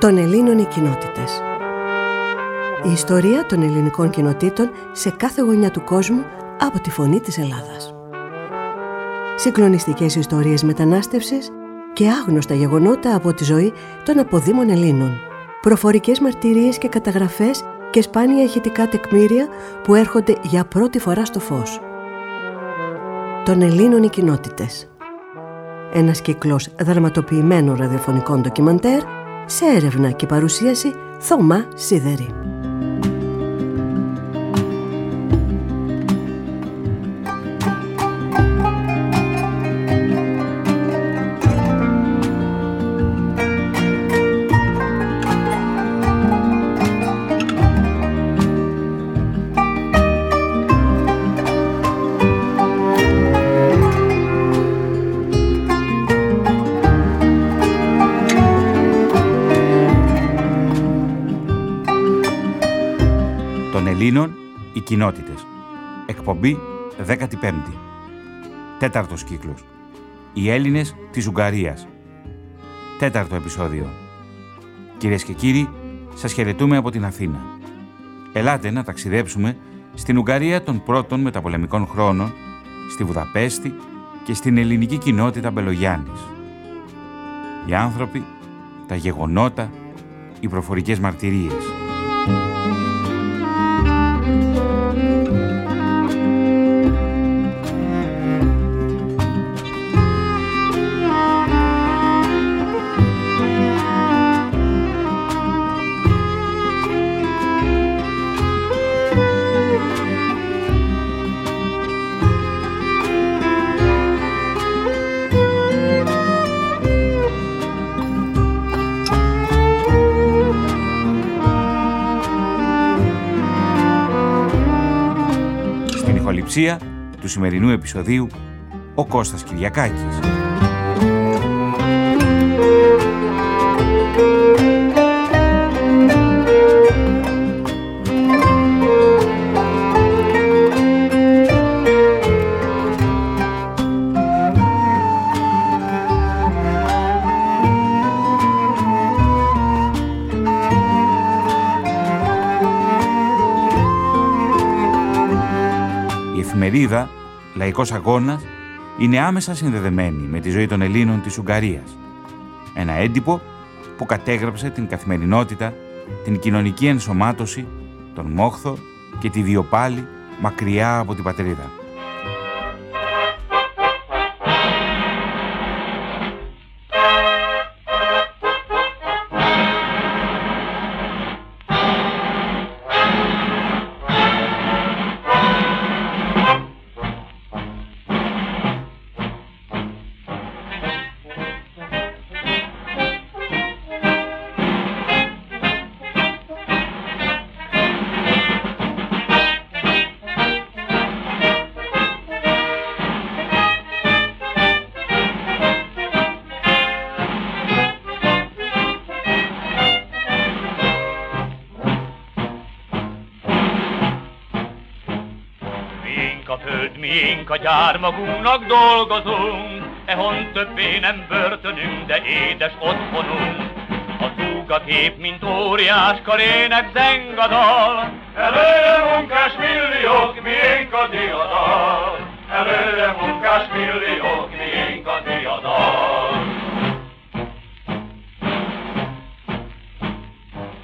των Ελλήνων οι κοινότητες. Η ιστορία των ελληνικών κοινοτήτων σε κάθε γωνιά του κόσμου από τη φωνή της Ελλάδας. Συγκλονιστικές ιστορίες μετανάστευσης και άγνωστα γεγονότα από τη ζωή των αποδήμων Ελλήνων. Προφορικές μαρτυρίες και καταγραφές και σπάνια ηχητικά τεκμήρια που έρχονται για πρώτη φορά στο φως. Των Ελλήνων οι κοινότητες. Ένας κύκλος δραματοποιημένων ραδιοφωνικών ντοκιμαντέρ σε έρευνα και παρουσίαση Θωμά Σίδερη. Κοινότητες. Εκπομπή 15η. Τέταρτος κύκλος. Οι Έλληνες της Ουγγαρίας. Τέταρτο επεισόδιο. Κυρίες και κύριοι, σας χαιρετούμε από την Αθήνα. Ελάτε να ταξιδέψουμε στην Ουγγαρία των πρώτων μεταπολεμικών χρόνων, στη Βουδαπέστη και στην ελληνική κοινότητα Μπελογιάννης. Οι άνθρωποι, τα γεγονότα, οι προφορικές μαρτυρίες. Του σημερινού επεισοδίου ο Κώστας Κυριακάκης. «Λαϊκός Αγώνας» είναι άμεσα συνδεδεμένη με τη ζωή των Ελλήνων της Ουγγαρίας. Ένα έντυπο που κατέγραψε την καθημερινότητα, την κοινωνική ενσωμάτωση, τον μόχθο και τη βιοπάλη μακριά από την πατρίδα. Gyár magunknak dolgozunk, ehon többé nem börtönünk, de édes otthonunk. A kép, mint óriás karének zengadal, előre munkás milliók, miénk a diadal. Előre munkás milliók, miénk a diadal.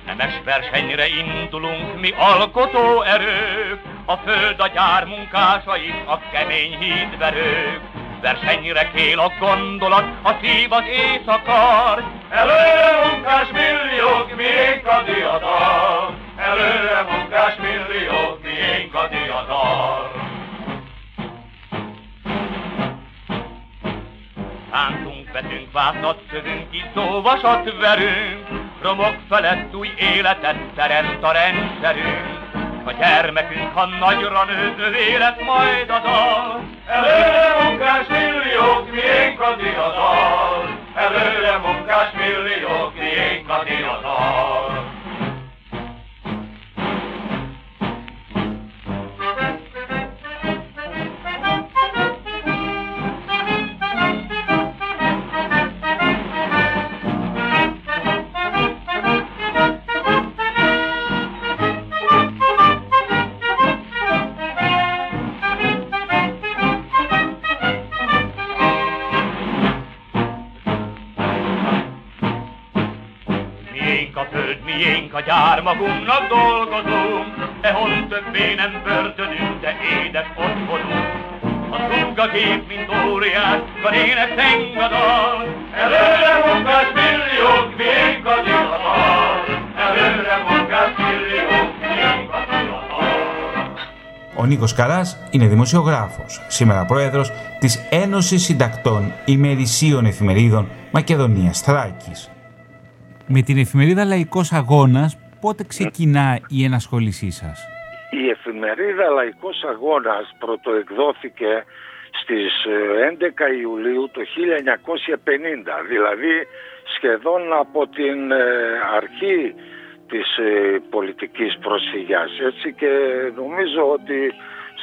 Nemes versenyre indulunk, mi alkotó erők, a föld a gyár munkásai, a kemény hídverők. Versenyre kél a gondolat, a szív az éjszakar. Előre munkás milliók, miénk a diadal. Előre munkás milliók, miénk a diadal. Szántunk, vetünk, vásznat szövünk, izzó verünk, romok felett új életet teremt a rendszerünk. A gyermekünk, ha nagyra nőtt, övé lesz majd a dal. Előre munkás milliók, miénk a diadal. Előre munkás milliók, miénk a diadal. Miénk a gyár, magunknak dolgozunk, ehol többé nem börtönünk, de édes otthonunk. A szolgagép, mint óriás, van ének tengadal, előre munkás milliók, miénk a divatal, előre munkás milliók, miénk a divatal. Ο Νίκος Καράς είναι δημοσιογράφος, σήμερα πρόεδρος της Ένωσης Συντακτών Ημερησίων Εφημερίδων Μακεδονίας Θράκης. Με την εφημερίδα Λαϊκός Αγώνας, πότε ξεκινά η ενασχόλησή σας; Η εφημερίδα Λαϊκός Αγώνας πρωτοεκδόθηκε στις 11 ε, Ιουλίου το 1950, δηλαδή σχεδόν από την ε, αρχή της ε, πολιτικής προσφυγιάς. Έτσι και νομίζω ότι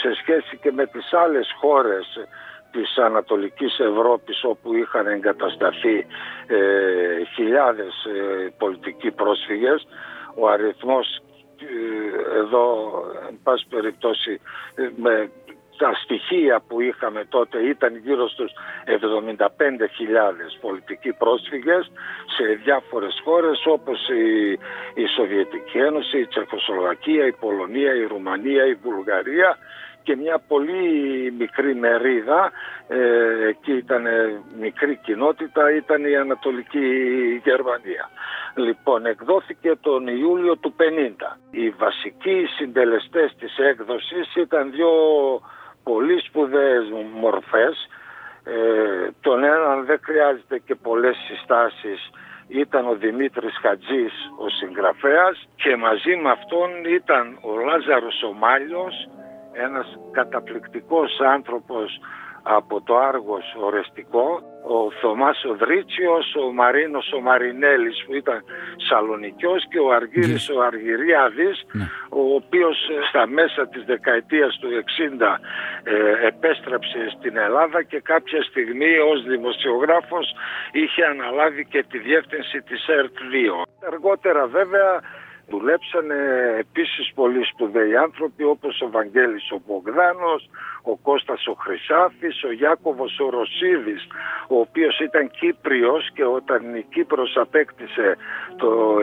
σε σχέση και με τις άλλες χώρες της Ανατολικής Ευρώπης όπου είχαν εγκατασταθεί ε, χιλιάδες ε, πολιτικοί πρόσφυγες. Ο αριθμός ε, εδώ εν πάση περιπτώσει με τα στοιχεία που είχαμε τότε ήταν γύρω στους 75.000 πολιτικοί πρόσφυγες σε διάφορες χώρες όπως η, η Σοβιετική Ένωση, η Τσεχοσλοβακία, η Πολωνία, η Ρουμανία, η Βουλγαρία και μια πολύ μικρή μερίδα, ε, εκεί ήταν μικρή κοινότητα, ήταν η Ανατολική Γερμανία. Λοιπόν, εκδόθηκε τον Ιούλιο του 50. Οι βασικοί συντελεστές της έκδοσης ήταν δύο πολύ σπουδαίες μορφές. Ε, τον έναν δεν χρειάζεται και πολλές συστάσεις ήταν ο Δημήτρης Χατζής ο συγγραφέας και μαζί με αυτόν ήταν ο Λάζαρος Ομάλιος ένας καταπληκτικός άνθρωπος από το Άργος Ορεστικό, ο Θωμάς ο Δρίτσιος, ο Μαρίνος ο Μαρινέλης που ήταν Σαλονικιός και ο Αργύρης ο Αργυριάδης, ναι. ο οποίος ε, στα μέσα της δεκαετίας του 60 ε, επέστρεψε στην Ελλάδα και κάποια στιγμή ως δημοσιογράφος είχε αναλάβει και τη διεύθυνση της ΕΡΤ 2. Αργότερα βέβαια Δουλέψανε επίσης πολύ σπουδαίοι άνθρωποι όπως ο Βαγγέλης ο Μπογδάνος, ο Κώστας ο Χρυσάφης, ο Γιάκωβος ο Ρωσίδης, ο οποίος ήταν Κύπριος και όταν η Κύπρος απέκτησε το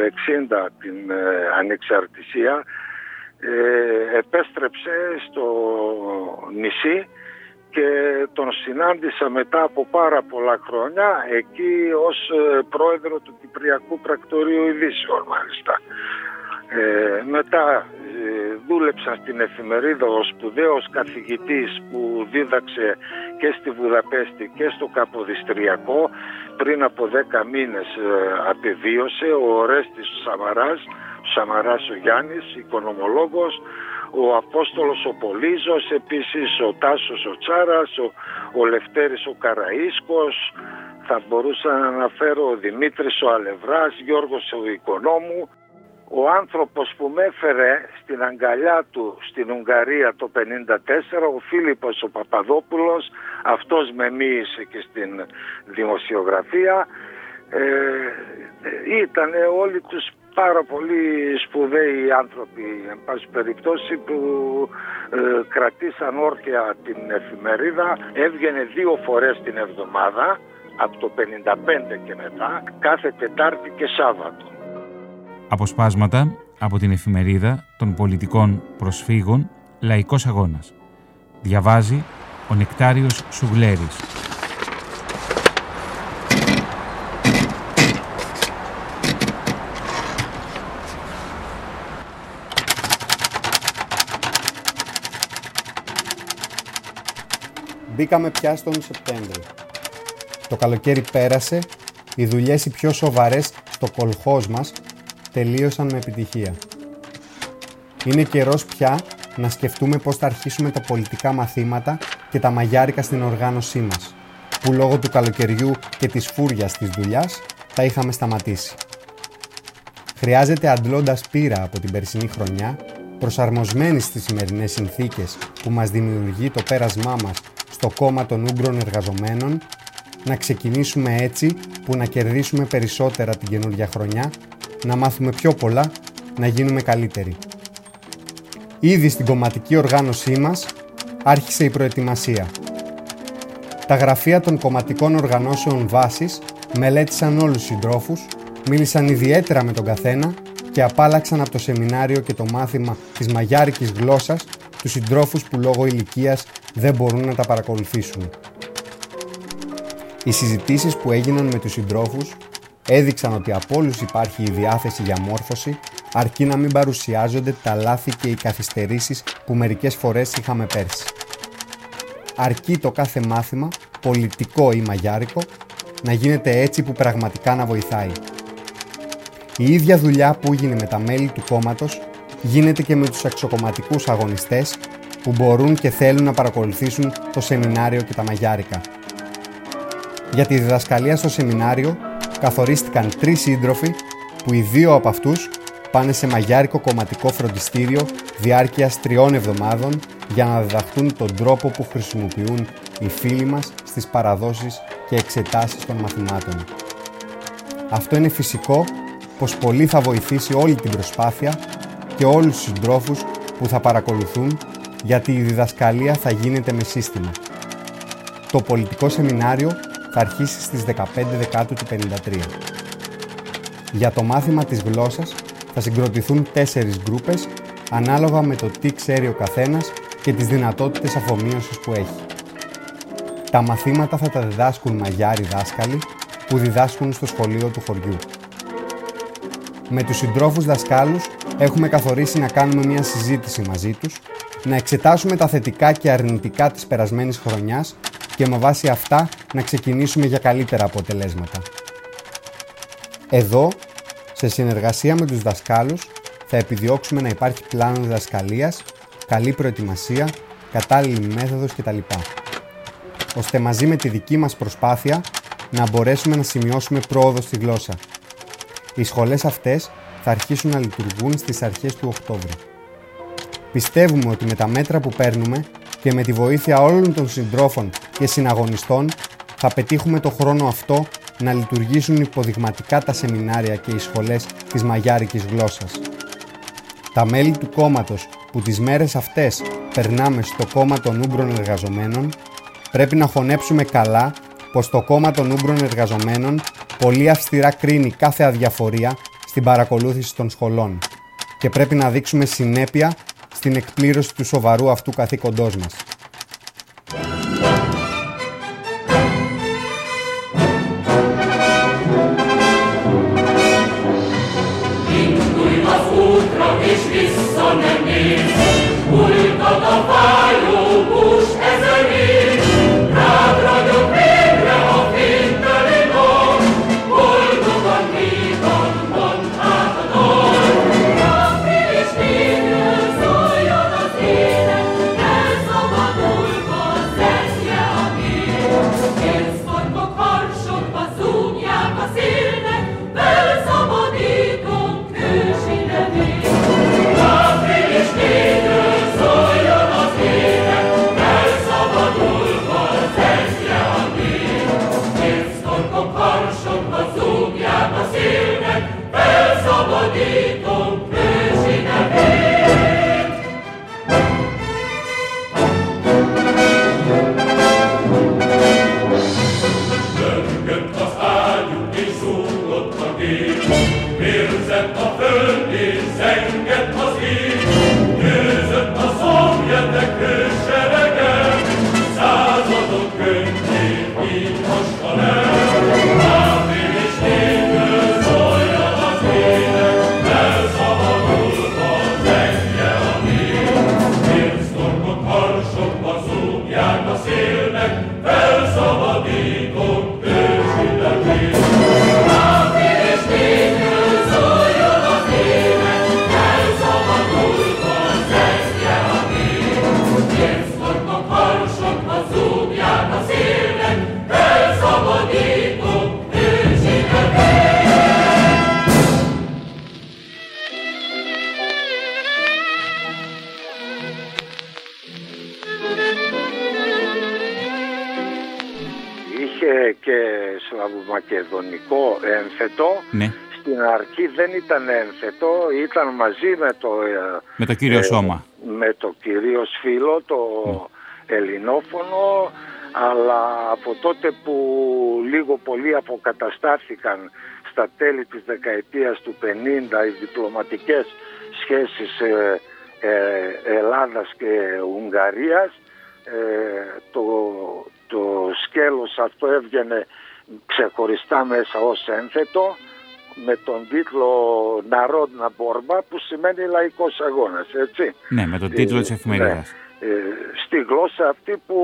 60 την ε, ανεξαρτησία ε, επέστρεψε στο νησί και τον συνάντησα μετά από πάρα πολλά χρόνια εκεί ως ε, πρόεδρο του Κυπριακού Πρακτορείου Ειδήσεων μάλιστα. Ε, μετά ε, δούλεψα στην εφημερίδα ο σπουδαίος καθηγητής που δίδαξε και στη Βουδαπέστη και στο Καποδιστριακό. Πριν από 10 μήνες ε, απεβίωσε ο Ορέστης Σαμαράς, ο Σαμαράς ο Γιάννης, οικονομολόγος, ο Απόστολος ο Πολύζος, επίσης ο Τάσος ο Τσάρας, ο, ο Λευτέρης ο Καραΐσκος, θα μπορούσα να αναφέρω ο Δημήτρης ο Αλευράς, Γιώργος ο Οικονόμου, ο άνθρωπος που με έφερε στην αγκαλιά του στην Ουγγαρία το 1954, ο Φίλιππος ο Παπαδόπουλος, αυτός με μίλησε και στην δημοσιογραφία, ε, ήταν όλοι τους πάρα πολύ σπουδαίοι άνθρωποι, εν πάση περιπτώσει, που ε, κρατήσαν όρθια την εφημερίδα, έβγαινε δύο φορές την εβδομάδα, από το 55 και μετά, κάθε Τετάρτη και Σάββατο. Αποσπάσματα από την εφημερίδα των πολιτικών προσφύγων Λαϊκός Αγώνας. Διαβάζει ο Νεκτάριος Σουγλέρης. Μπήκαμε πια στον Σεπτέμβριο. Το καλοκαίρι πέρασε, οι δουλειές οι πιο σοβαρές στο κολχός μας τελείωσαν με επιτυχία. Είναι καιρός πια να σκεφτούμε πώς θα αρχίσουμε τα πολιτικά μαθήματα και τα μαγιάρικα στην οργάνωσή μας, που λόγω του καλοκαιριού και της φούριας της δουλειάς τα είχαμε σταματήσει. Χρειάζεται αντλώντας πείρα από την περσινή χρονιά, προσαρμοσμένη στις σημερινές συνθήκες που μας δημιουργεί το πέρασμά μας στο κόμμα των Ούγγρων εργαζομένων, να ξεκινήσουμε έτσι που να κερδίσουμε περισσότερα την καινούργια χρονιά να μάθουμε πιο πολλά, να γίνουμε καλύτεροι. Ήδη στην κομματική οργάνωσή μας άρχισε η προετοιμασία. Τα γραφεία των κομματικών οργανώσεων βάσης μελέτησαν όλους τους συντρόφους Μίλησαν ιδιαίτερα με τον καθένα και απάλαξαν από το σεμινάριο και το μάθημα της μαγιάρικης γλώσσας τους συντρόφους που λόγω ηλικίας δεν μπορούν να τα παρακολουθήσουν. Οι συζητήσεις που έγιναν με τους συντρόφους έδειξαν ότι από όλους υπάρχει η διάθεση για μόρφωση αρκεί να μην παρουσιάζονται τα λάθη και οι καθυστερήσεις που μερικές φορές είχαμε πέρσι. Αρκεί το κάθε μάθημα, πολιτικό ή μαγιάρικο, να γίνεται έτσι που πραγματικά να βοηθάει. Η ίδια δουλειά που έγινε με τα μέλη του κόμματος γίνεται και με τους εξοκομματικούς αγωνιστές που μπορούν και θέλουν να παρακολουθήσουν το σεμινάριο και τα μαγιάρικα. Για τη διδασκαλία στο σεμινάριο καθορίστηκαν τρεις σύντροφοι που οι δύο από αυτούς πάνε σε μαγιάρικο κομματικό φροντιστήριο διάρκειας τριών εβδομάδων για να διδαχτούν τον τρόπο που χρησιμοποιούν οι φίλοι μας στις παραδόσεις και εξετάσεις των μαθημάτων. Αυτό είναι φυσικό πως πολύ θα βοηθήσει όλη την προσπάθεια και όλους τους συντρόφους που θα παρακολουθούν γιατί η διδασκαλία θα γίνεται με σύστημα. Το πολιτικό σεμινάριο θα αρχίσει στις 15 Δεκάτου του 53. Για το μάθημα της γλώσσας θα συγκροτηθούν τέσσερις γκρούπες ανάλογα με το τι ξέρει ο καθένας και τις δυνατότητες αφομοίωσης που έχει. Τα μαθήματα θα τα διδάσκουν μαγιάροι δάσκαλοι που διδάσκουν στο σχολείο του χωριού. Με τους συντρόφους δασκάλους έχουμε καθορίσει να κάνουμε μια συζήτηση μαζί τους, να εξετάσουμε τα θετικά και αρνητικά της περασμένης χρονιάς και με βάση αυτά να ξεκινήσουμε για καλύτερα αποτελέσματα. Εδώ, σε συνεργασία με τους δασκάλους, θα επιδιώξουμε να υπάρχει πλάνο διδασκαλίας, καλή προετοιμασία, κατάλληλη μέθοδος κτλ. ώστε μαζί με τη δική μας προσπάθεια να μπορέσουμε να σημειώσουμε πρόοδο στη γλώσσα. Οι σχολές αυτές θα αρχίσουν να λειτουργούν στις αρχές του Οκτώβρη. Πιστεύουμε ότι με τα μέτρα που παίρνουμε και με τη βοήθεια όλων των συντρόφων και συναγωνιστών θα πετύχουμε το χρόνο αυτό να λειτουργήσουν υποδειγματικά τα σεμινάρια και οι σχολές της μαγιάρικης γλώσσας. Τα μέλη του κόμματος που τις μέρες αυτές περνάμε στο κόμμα των ούμπρων εργαζομένων πρέπει να χωνέψουμε καλά πως το κόμμα των ούμπρων εργαζομένων πολύ αυστηρά κρίνει κάθε αδιαφορία στην παρακολούθηση των σχολών και πρέπει να δείξουμε συνέπεια στην εκπλήρωση του σοβαρού αυτού καθήκοντός μας. Στην αρχή δεν ήταν ένθετο, ήταν μαζί με το... Ε, με το κύριο ε, Σώμα. Με το κύριο Σφύλο, το ναι. ελληνόφωνο, αλλά από τότε που λίγο πολύ αποκαταστάθηκαν στα τέλη της δεκαετίας του 50 οι διπλωματικές σχέσεις ε, ε, Ελλάδας και Ουγγαρίας το, το σκέλος αυτό έβγαινε ξεχωριστά μέσα ως ένθετο με τον τίτλο «Ναρόδνα Μπόρμπα» που σημαίνει λαϊκός αγώνας, έτσι. Ναι, με τον τίτλο ε, της εφημερίδας. Ναι. Ε, στη γλώσσα αυτή που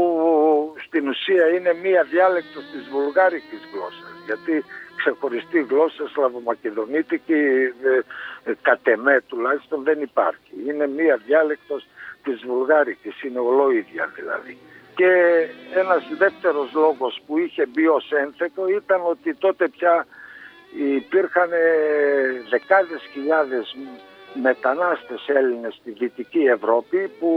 στην ουσία είναι μία διάλεκτος της βουλγάρικης γλώσσας γιατί ξεχωριστή γλώσσα σλαβομακεδονίτικη ε, ε, κατ' εμέ τουλάχιστον δεν υπάρχει. Είναι μία διάλεκτος της βουλγάρικης, είναι ολόιδια δηλαδή. Και ένας δεύτερος λόγος που είχε μπει ως ένθετο ήταν ότι τότε πια υπήρχαν δεκάδες χιλιάδες μετανάστες Έλληνες στη Δυτική Ευρώπη που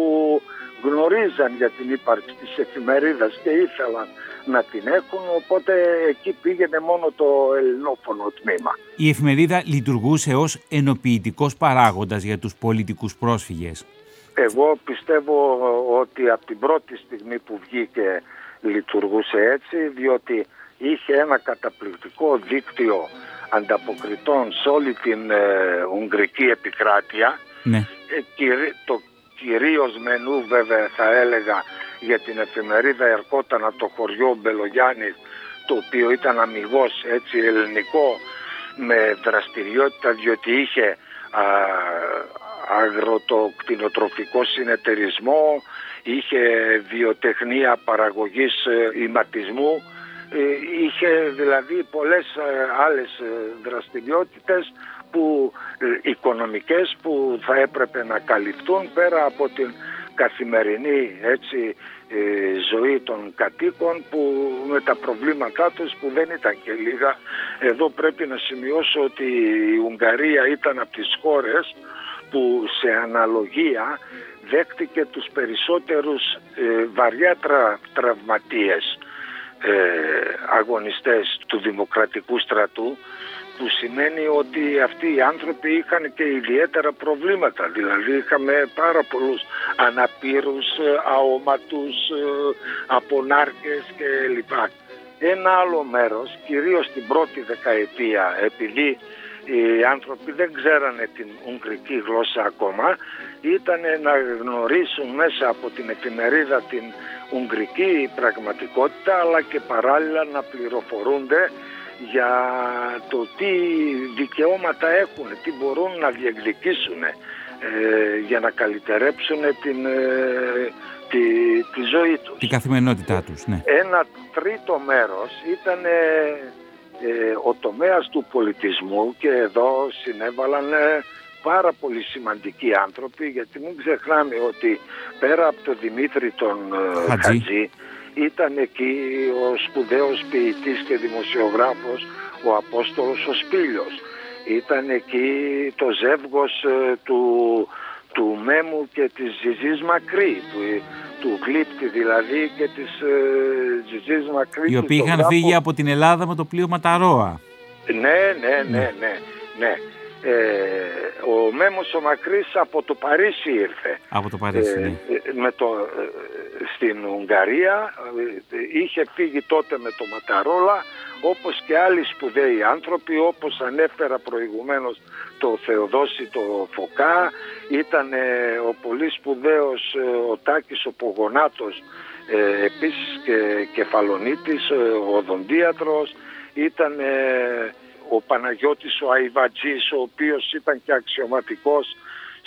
γνωρίζαν για την ύπαρξη της εφημερίδας και ήθελαν να την έχουν, οπότε εκεί πήγαινε μόνο το ελληνόφωνο τμήμα. Η εφημερίδα λειτουργούσε ως ενοποιητικός παράγοντας για τους πολιτικούς πρόσφυγες. Εγώ πιστεύω ότι από την πρώτη στιγμή που βγήκε λειτουργούσε έτσι, διότι είχε ένα καταπληκτικό δίκτυο ανταποκριτών σε όλη την ε, Ουγγρική επικράτεια. Ναι. Ε, το κυρίως μενού βέβαια θα έλεγα για την εφημερίδα ερχόταν από το χωριό Μπελογιάννης το οποίο ήταν αμυγός έτσι ελληνικό με δραστηριότητα διότι είχε α, αγροτοκτηνοτροφικό συνεταιρισμό, είχε βιοτεχνία παραγωγής ε, ηματισμού ε, είχε δηλαδή πολλές ε, άλλες ε, δραστηριότητες που, οικονομικές που θα έπρεπε να καλυφθούν πέρα από την καθημερινή έτσι, ζωή των κατοίκων που με τα προβλήματά τους που δεν ήταν και λίγα. Εδώ πρέπει να σημειώσω ότι η Ουγγαρία ήταν από τις χώρες που σε αναλογία δέχτηκε τους περισσότερους βαριά τραυματίες ε, αγωνιστές του Δημοκρατικού στρατού που σημαίνει ότι αυτοί οι άνθρωποι είχαν και ιδιαίτερα προβλήματα. Δηλαδή είχαμε πάρα πολλούς αναπήρους, ε, αόματους, ε, απονάρκες κλπ. Ένα άλλο μέρος, κυρίως την πρώτη δεκαετία, επειδή οι άνθρωποι δεν ξέρανε την Ουγγρική γλώσσα ακόμα, ήταν να γνωρίσουν μέσα από την εφημερίδα την Ουγγρική πραγματικότητα αλλά και παράλληλα να πληροφορούνται για το τι δικαιώματα έχουν, τι μπορούν να διεκδικήσουν ε, για να καλυτερέψουν την, ε, τη, τη ζωή τους. Την καθημερινότητά τους, ναι. Ένα τρίτο μέρος ήταν ε, ο τομέας του πολιτισμού και εδώ συνέβαλαν πάρα πολύ σημαντικοί άνθρωποι γιατί μην ξεχνάμε ότι πέρα από τον Δημήτρη τον ε, Χατζή, ήταν εκεί ο σπουδαίος ποιητής και δημοσιογράφος ο Απόστολος ο Σπήλιος. Ήταν εκεί το ζεύγος ε, του, του Μέμου και της Ζιζής Μακρύ, του, του Γλύπτη δηλαδή και της ε, Ζιζής Μακρύ. Οι οποίοι είχαν φύγει από την Ελλάδα με το πλοίο Ματαρόα. Ναι, ναι, ναι, ναι, ναι. Ναι. Ε, ο Μέμος ο Μακρύς από το Παρίσι ήρθε. Από το Παρίσι, ε, ναι. με το, στην Ουγγαρία είχε φύγει τότε με το Ματαρόλα όπως και άλλοι σπουδαίοι άνθρωποι όπως ανέφερα προηγουμένως το Θεοδόση το Φωκά ήταν ο πολύ σπουδαίος ο Τάκης ο Πογονάτος ε, επίσης και κεφαλονίτης ο Οδοντίατρος ήταν ο Παναγιώτης ο Αϊβατζής ο οποίος ήταν και αξιωματικός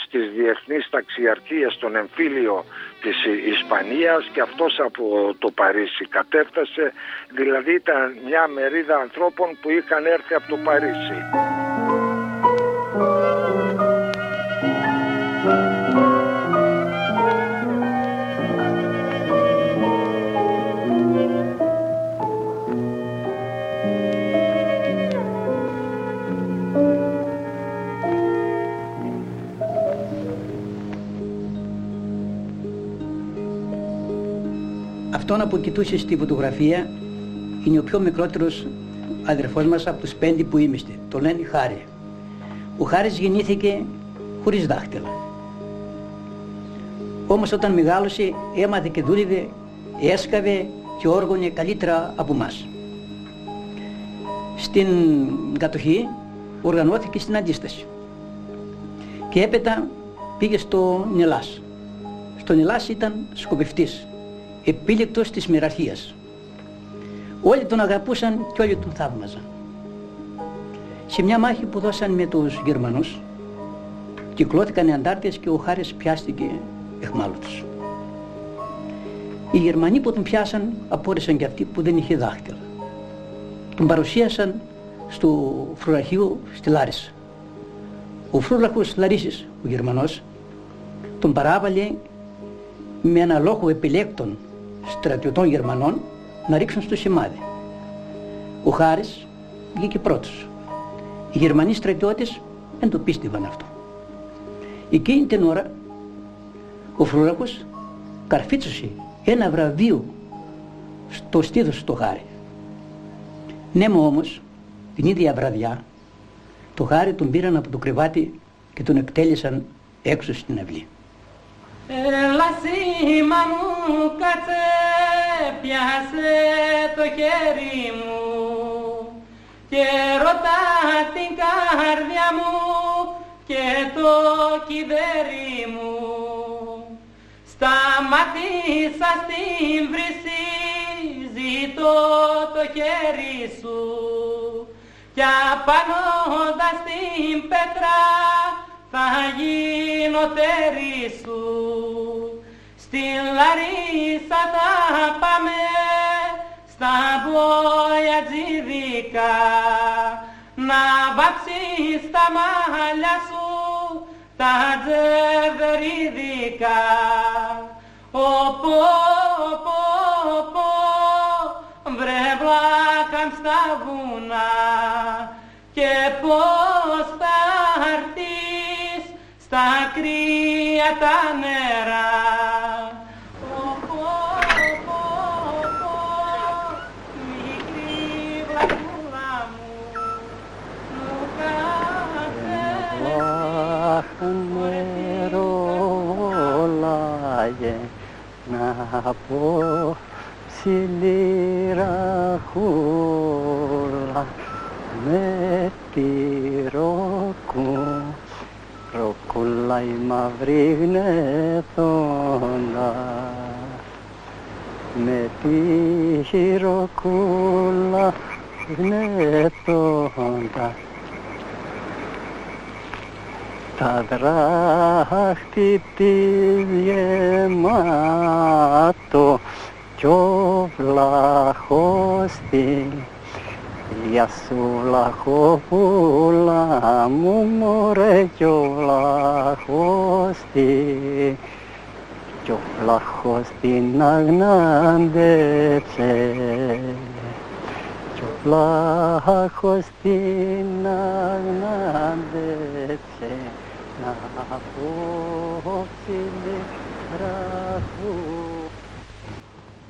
στις διεθνείς ταξιαρχίες στον εμφύλιο της Ισπανίας και αυτός από το Παρίσι κατέφτασε δηλαδή ήταν μια μερίδα ανθρώπων που είχαν έρθει από το Παρίσι. Αυτόν που κοιτούσε στη φωτογραφία είναι ο πιο μικρότερος αδερφός μας από τους πέντε που είμαστε. Το λένε Χάρη. Ο Χάρης γεννήθηκε χωρίς δάχτυλα. Όμως όταν μεγάλωσε έμαθε και δούλευε, έσκαβε και όργωνε καλύτερα από μας. στην κατοχή οργανώθηκε στην αντίσταση. Και έπειτα πήγε στο Νελάς. Στο Νελάς ήταν σκοπευτής, επίλεκτος της μοιραρχίας. Όλοι τον αγαπούσαν και όλοι τον θαύμαζαν. Σε μια μάχη που δώσαν με τους Γερμανούς, κυκλώθηκαν οι αντάρτες και ο Χάρης πιάστηκε εχμάλωτος. Οι Γερμανοί που τον πιάσαν απόρρισαν και αυτοί που δεν είχε δάχτυλα. Τον παρουσίασαν στο φρουραχείο στη Λάρισα. Ο φρούραχος Λαρίσης, ο Γερμανός, τον παράβαλε με ένα λόγο επιλέκτων στρατιωτών Γερμανών να ρίξουν στο σημάδι. Ο Χάρης βγήκε πρώτος. Οι Γερμανοί στρατιώτες δεν το πίστευαν αυτό. Εκείνη την ώρα ο Φρούραχος καρφίτσωσε ένα βραβείο στο στήθος στο Χάρη. Ναι μου όμως την ίδια βραδιά το Χάρη τον πήραν από το κρεβάτι και τον εκτέλεσαν έξω στην αυλή. Έλα σήμα μου κάτσε πιάσε το χέρι μου και ρωτά την καρδιά μου και το κυβέρι μου. Σταματήσα στην βρύση ζητώ το χέρι σου. Κι απανώντας την πέτρα θα γίνω τέρι σου. Στην Λαρίσα θα πάμε στα τζιδικα να βάψεις τα μάλια σου τα τζεβερίδικα ο πω πω πω βρε βλάκαν στα βουνά και πώς κρύα τα νερά. Να πω ψηλή χούλα με τη ροκού ροκούλα η μαύρη γνεθόντα με τη ροκούλα γνεθόντα τα δράχτη της γεμάτο κι ο βλάχος Γεια σου βλαχοπούλα μου μωρέ κι ο βλάχος κι ο βλάχος την αγνάντεψε. Κι ο βλάχος την αγνάντεψε. Να απόψη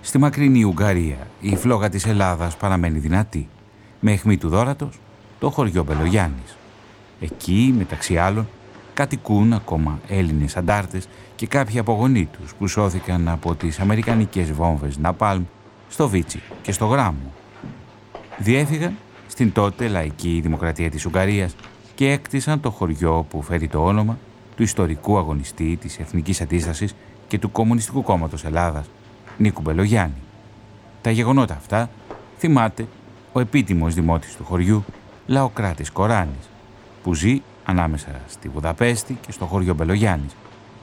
Στη μακρινή Ουγγαρία η φλόγα της Ελλάδας παραμένει δυνατή. Με αιχμή του δόρατος το χωριό Μπελογιάννης. Εκεί, μεταξύ άλλων, κατοικούν ακόμα Έλληνες αντάρτες και κάποιοι απογονοί τους που σώθηκαν από τις αμερικανικές βόμβες Ναπάλμ στο Βίτσι και στο Γράμμο. Διέφυγαν στην τότε λαϊκή δημοκρατία της Ουγγαρίας και έκτισαν το χωριό που φέρει το όνομα του ιστορικού αγωνιστή της Εθνικής Αντίστασης και του Κομμουνιστικού Κόμματος Ελλάδας, Νίκου Μπελογιάννη. Τα γεγονότα αυτά θυμάται ο επίτιμος δημότης του χωριού, Λαοκράτης Κοράνης, που ζει ανάμεσα στη Βουδαπέστη και στο χωριό Μπελογιάννης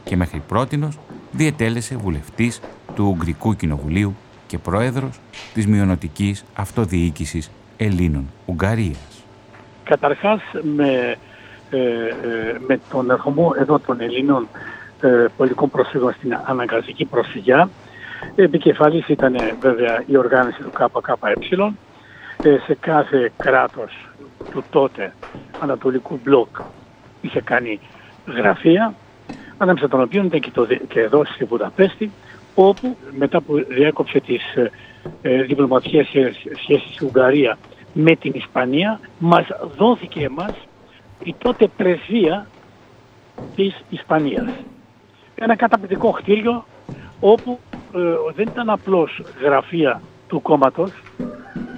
και μέχρι πρότινος διετέλεσε βουλευτής του Ουγγρικού Κοινοβουλίου και πρόεδρος της μειονοτικής αυτοδιοίκησης Ελλήνων Ουγγαρίας. Καταρχάς με, ε, ε, με τον ερχομό εδώ των Ελλήνων ε, πολιτικών προσφύγων στην αναγκαστική προσφυγιά επικεφαλής ήταν βέβαια η οργάνωση του ΚΚΕ ε, σε κάθε κράτος του τότε Ανατολικού Μπλοκ είχε κάνει γραφεία ανάμεσα των οποίων ήταν και, το, και εδώ στη Βουδαπέστη όπου μετά που διέκοψε τις ε, ε διπλωματικές σχέσεις στην Ουγγαρία με την Ισπανία μας δόθηκε εμάς η τότε πρεσβεία της Ισπανίας. Ένα καταπληκτικό κτίριο όπου ε, δεν ήταν απλώς γραφεία του κόμματος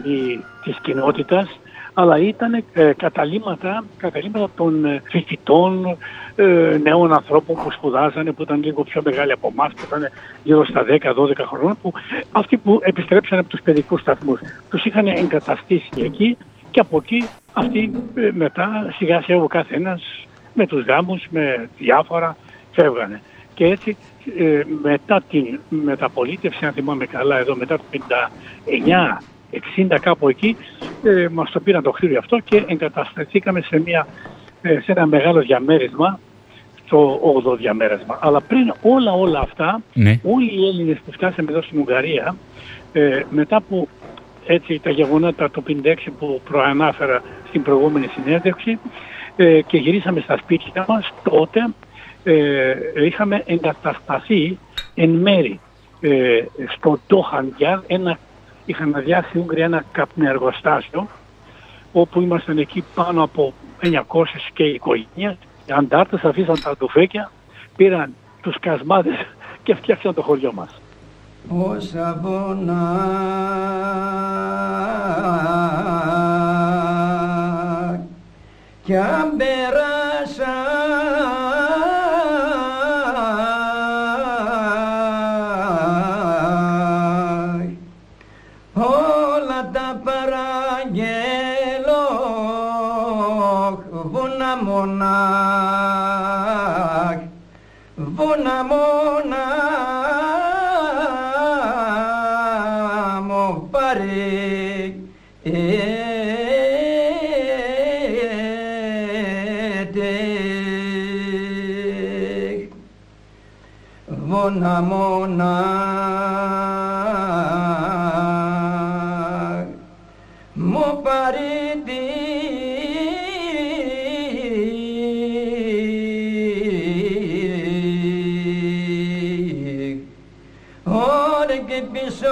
ή της κοινότητας, αλλά ήταν ε, καταλήμματα, καταλήμματα των ε, φοιτητών, ε, νέων ανθρώπων που σπουδάζανε, που ήταν λίγο πιο μεγάλοι από εμάς, που ήταν γύρω στα 10-12 χρόνια, που αυτοί που επιστρέψαν από τους παιδικούς σταθμούς. Τους είχαν εγκαταστήσει εκεί και από εκεί αυτοί ε, μετά σιγά σιγά ο καθένας με τους γάμους, με διάφορα φεύγανε. Και έτσι ε, μετά την μεταπολίτευση, αν θυμάμαι καλά, εδώ μετά το 59, 60 κάπου εκεί, ε, μας το πήραν το κτίριο αυτό και εγκατασταθήκαμε σε, μια, ε, σε ένα μεγάλο διαμέρισμα, το 8ο διαμέρισμα. Αλλά πριν όλα όλα αυτά, Ναι. όλοι οι Έλληνες που φτάσαμε εδώ στην Ουγγαρία, ε, μετά που έτσι τα γεγονότα το 56 που προανάφερα στην προηγούμενη συνέντευξη ε, και γυρίσαμε στα σπίτια μας, τότε ε, είχαμε εγκατασταθεί εν μέρη ε, στο Ντόχαντιαρ, ένα, είχαν αδειάσει οι Ούγγροι ένα καπνεργοστάσιο όπου ήμασταν εκεί πάνω από 900 και οικογένειες. Οι αντάρτες αφήσαν τα τουφέκια, πήραν τους κασμάδες και φτιάξαν το χωριό μας. όσα πονά κι αν περάσα μόνα μου πάρει Ωρε και πίσω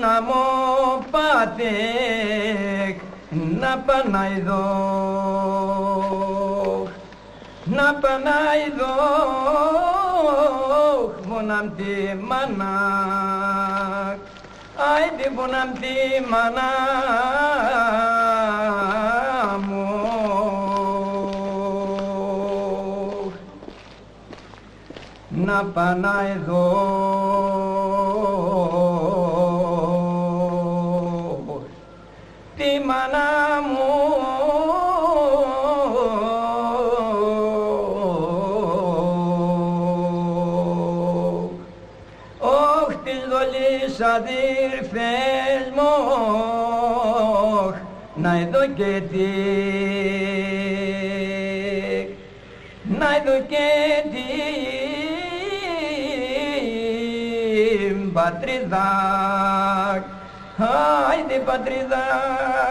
να μου πάτε να παναειδώ να παναειδώ μόναμ τη μάνα άιντε μόναμ τη μάνα μου να παναειδώ जी न केजी Badrizak Haydi Badrizak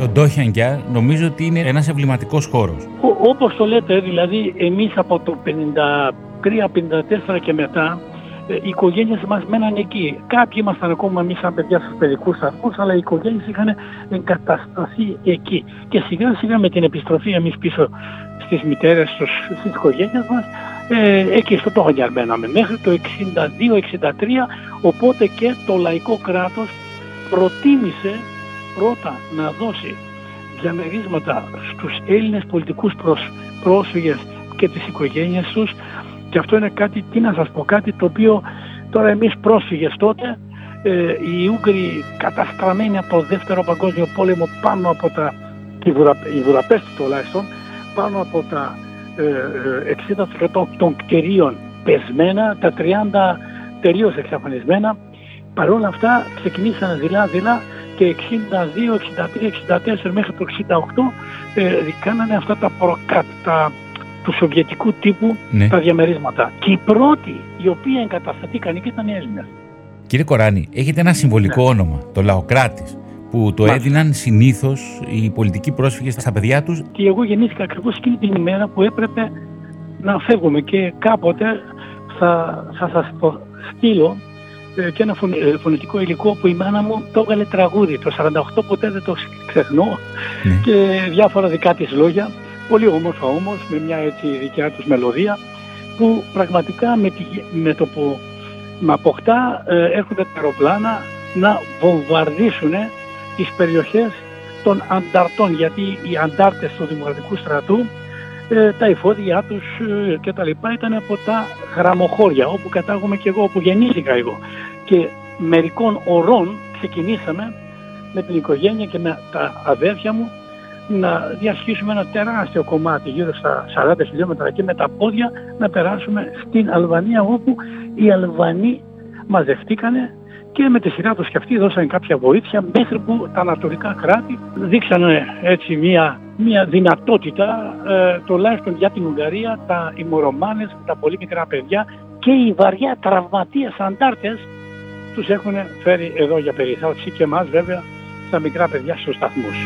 Το Ντόχιανγκιάρ νομίζω ότι είναι ένας εμβληματικός χώρος. Ο- όπως το λέτε, δηλαδή εμείς από το 53-54 και μετά ε, οι οικογένειες μας μέναν εκεί. Κάποιοι ήμασταν ακόμα εμείς σαν παιδιά στους παιδικούς σταθμούς, αλλά οι οικογένειες είχαν εγκατασταθεί εκεί. Και σιγά σιγά με την επιστροφή εμείς πίσω στις μητέρες, στους, στις οικογένειες μας, ε, εκεί στο Τόχαγιαρ μέναμε μέχρι το 62-63, οπότε και το λαϊκό κράτος προτίμησε πρώτα να δώσει διαμερίσματα στους Έλληνες πολιτικούς προσ, πρόσφυγες και τις οικογένειες τους και αυτό είναι κάτι, τι να σας πω, κάτι το οποίο τώρα εμείς πρόσφυγες τότε ε, οι Ούγγροι καταστραμμένοι από το δεύτερο παγκόσμιο πόλεμο πάνω από τα, η, Βουδα, η Βουδαπέστη τουλάχιστον, πάνω από τα ε, ε, 60% των κτηρίων πεσμένα, τα 30 τελείως εξαφανισμένα. Παρ' όλα αυτά ξεκινήσαν δειλά-δειλά και 62, 63, 64 μέχρι το 68 ε, κάνανε αυτά τα, προκα, τα του σοβιετικού τύπου Ναι. τα διαμερίσματα. Και οι πρώτοι οι οποίοι εγκατασταθήκαν και ήταν Έλληνες. Κύριε Κοράνη, έχετε ένα συμβολικό όνομα, το Λαοκράτης, που το Μάλιστα. έδιναν συνήθως οι πολιτικοί πρόσφυγες στα παιδιά τους; Και εγώ γεννήθηκα ακριβώς εκείνη την ημέρα που έπρεπε να φεύγουμε και κάποτε θα, θα σας το στείλω ε, και ένα φων- ε, φωνητικό υλικό που η μάνα μου το έβγαλε τραγούδι. Το 48 ποτέ δεν το ξεχνώ Ναι. και διάφορα δικά της λόγια. Πολύ όμορφα όμως, με μια έτσι δικιά τους μελωδία που πραγματικά με, τη, με το που με αποκτά ε, έρχονται τα αεροπλάνα να βομβαρδίσουν τις περιοχές των ανταρτών γιατί οι αντάρτες του Δημοκρατικού Στρατού ε, τα εφόδια τους ε, και τα λοιπά ήταν από τα γραμμοχώρια όπου κατάγομαι και εγώ, όπου γεννήθηκα εγώ και μερικών ωρών ξεκινήσαμε με την οικογένεια και με τα αδέρφια μου να διασχίσουμε ένα τεράστιο κομμάτι γύρω στα 40 χιλιόμετρα και με τα πόδια να περάσουμε στην Αλβανία όπου οι Αλβανοί μαζευτήκανε και με τη σειρά τους και αυτοί δώσαν κάποια βοήθεια μέχρι που τα ανατολικά κράτη δείξανε έτσι μια, μια δυνατότητα ε, τουλάχιστον για την Ουγγαρία τα ημωρομάνες, τα πολύ μικρά παιδιά και οι βαριά τραυματίες αντάρτες τους έχουν φέρει εδώ για περιθάλψη και εμάς βέβαια στα μικρά παιδιά στους σταθμούς.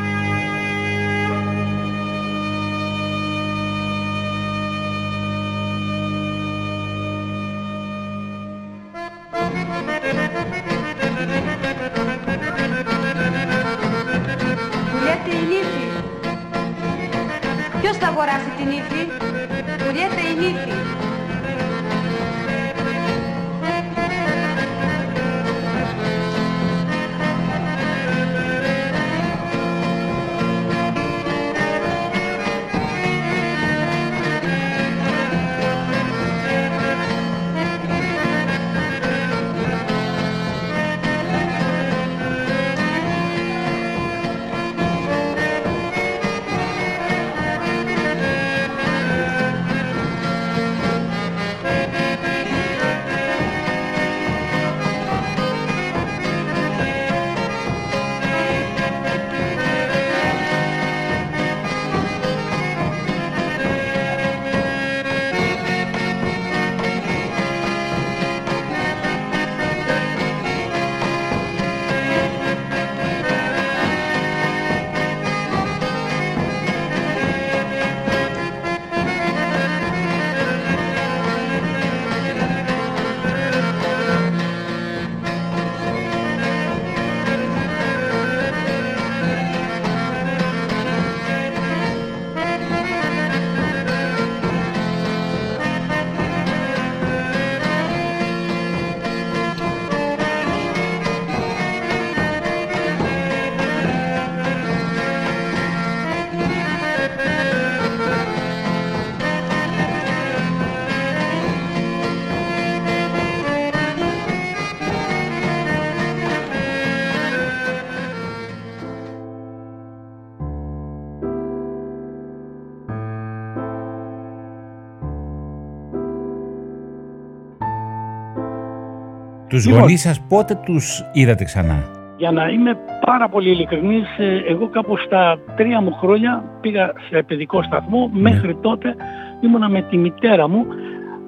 Τους Λοιπόν. γονείς σας πότε τους είδατε ξανά; Για να είμαι πάρα πολύ ειλικρινής, ε, εγώ κάπου στα τρία μου χρόνια πήγα σε παιδικό σταθμό. Μέχρι τότε ήμουνα με τη μητέρα μου,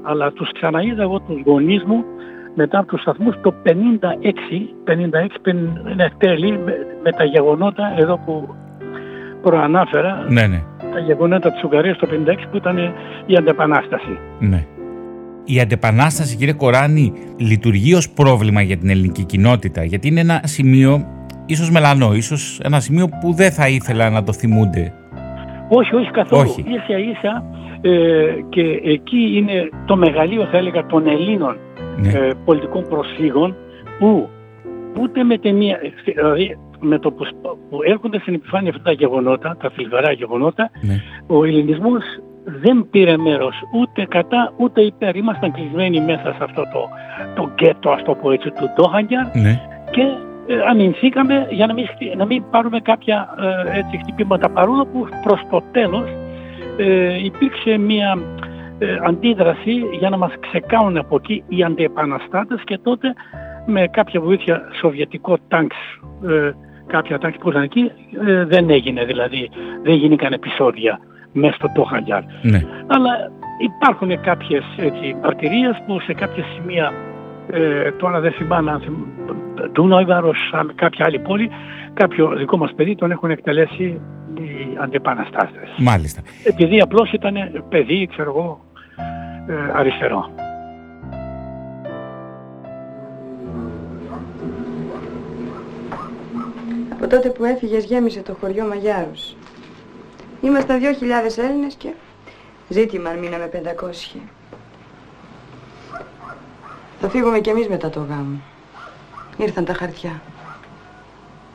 αλλά τους ξαναείδα εγώ τους γονείς μου μετά από τους σταθμούς το 56, 56 πεν- ναι, τέλη, με, με τα γεγονότα εδώ που προανάφερα, Ναι, ναι, τα γεγονότα της Ουγγαρίας το 56 που ήταν η αντεπανάσταση. ναι. Η αντεπανάσταση, κύριε Κοράνη, λειτουργεί ως πρόβλημα για την ελληνική κοινότητα, γιατί είναι ένα σημείο, ίσως μελανό, ίσως ένα σημείο που δεν θα ήθελα να το θυμούνται. Όχι, όχι καθόλου. Όχι. Ίσα ίσα ε, και εκεί είναι το μεγαλείο θα έλεγα των Ελλήνων Ναι. ε, πολιτικών προσφύγων που ούτε με τη μία, δηλαδή με το που, σπ- που έρχονται στην επιφάνεια αυτά τα γεγονότα, τα θλιβερά γεγονότα, Ναι. ο ελληνισμός δεν πήρε μέρος ούτε κατά ούτε υπέρ. Ήμασταν κλεισμένοι μέσα σε αυτό το, το γκέτο, ας το πω έτσι, του Ντόχαγκιαρ Ναι. και ε, αμυνθήκαμε για να μην, χτυ- να μην πάρουμε κάποια ε, έτσι, χτυπήματα παρόλο που προς το τέλος ε, υπήρξε μια ε, αντίδραση για να μας ξεκάνουν από εκεί οι αντιεπαναστάτες και τότε με κάποια βοήθεια σοβιετικό τάγκς ε, κάποια τάγκς που ήταν εκεί ε, δεν έγινε δηλαδή δεν γίνηκαν επεισόδια μέσα στο Τόχαγιάρ Ναι. αλλά υπάρχουν κάποιες έτσι, αρτηρίες που σε κάποια σημεία ε, τώρα δεν θυμάμαι αν Ντούναϊβαρος, αν κάποια άλλη πόλη, κάποιο δικό μας παιδί τον έχουν εκτελέσει οι αντιπαναστάτες. Μάλιστα. Επειδή απλώς ήταν παιδί, ξέρω εγώ, ε, αριστερό. Από τότε που έφυγες γέμισε το χωριό Μαγιάρους. Ήμασταν 2.000 Έλληνες και ζήτημα αν μείναμε 500. Θα φύγουμε κι εμείς μετά το γάμο. Ήρθαν τα χαρτιά.